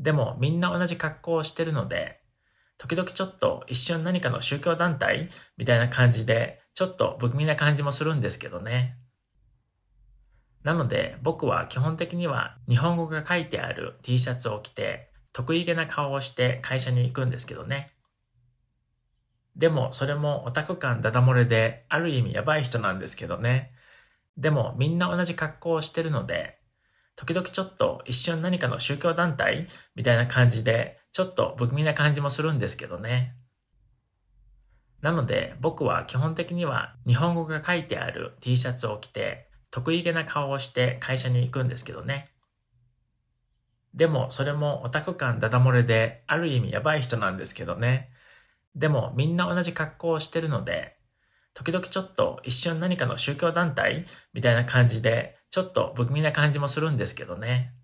でもみんな同じ格好をしてるので、時々ちょっと一瞬何かの宗教団体みたいな感じで、ちょっと不気味な感じもするんですけどね。なので僕は基本的には日本語が書いてある T シャツを着て得意げな顔をして会社に行くんですけどね。でもそれもオタク感ダダ漏れである意味やばい人なんですけどね。でもみんな同じ格好をしてるので、時々ちょっと一瞬何かの宗教団体みたいな感じでちょっと不気味な感じもするんですけどね。なので僕は基本的には日本語が書いてある T シャツを着て得意げな顔をして会社に行くんですけどね。でもそれもオタク感ダダ漏れである意味やばい人なんですけどね。でもみんな同じ格好をしてるので、時々ちょっと一瞬何かの宗教団体みたいな感じでちょっと不気味な感じもするんですけどね。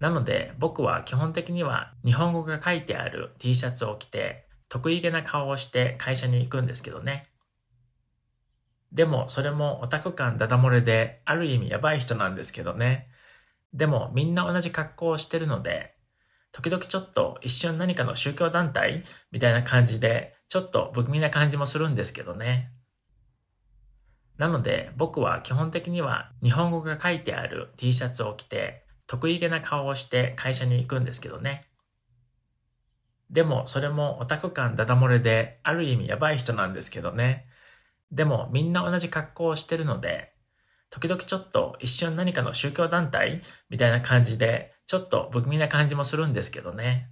なので僕は基本的には日本語が書いてある T シャツを着て得意げな顔をして会社に行くんですけどね。でもそれもオタク感ダダ漏れである意味やばい人なんですけどね。でもみんな同じ格好をしてるので、時々ちょっと一瞬何かの宗教団体みたいな感じでちょっと不気味な感じもするんですけどね。なので僕は基本的には日本語が書いてある T シャツを着て得意げな顔をして会社に行くんですけどね。でもそれもオタク感ダダ漏れである意味やばい人なんですけどね。でもみんな同じ格好をしてるので、時々ちょっと一瞬何かの宗教団体みたいな感じでちょっと不気味な感じもするんですけどね。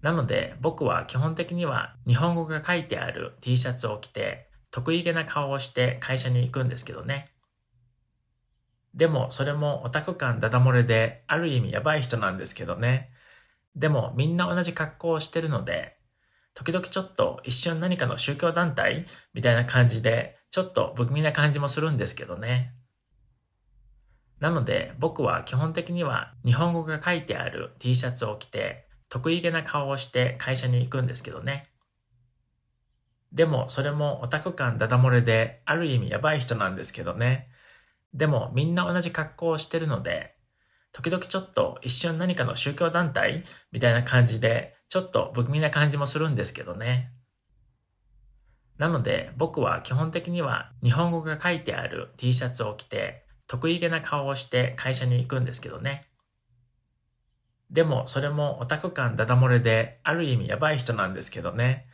なので僕は基本的には日本語が書いてある T シャツを着て得意げな顔をして会社に行くんですけどね。でもそれもオタク感ダダ漏れである意味やばい人なんですけどね。でもみんな同じ格好をしてるので時々ちょっと一瞬何かの宗教団体みたいな感じで、ちょっと不気味な感じもするんですけどね。なので僕は基本的には日本語が書いてある T シャツを着て得意げな顔をして会社に行くんですけどね。でもそれもオタク感ダダ漏れである意味やばい人なんですけどね。でもみんな同じ格好をしてるので、時々ちょっと一瞬何かの宗教団体みたいな感じでちょっと不気味な感じもするんですけどね。なので僕は基本的には日本語が書いてある T シャツを着て得意げな顔をして会社に行くんですけどね。でもそれもオタク感ダダ漏れである意味やばい人なんですけどね。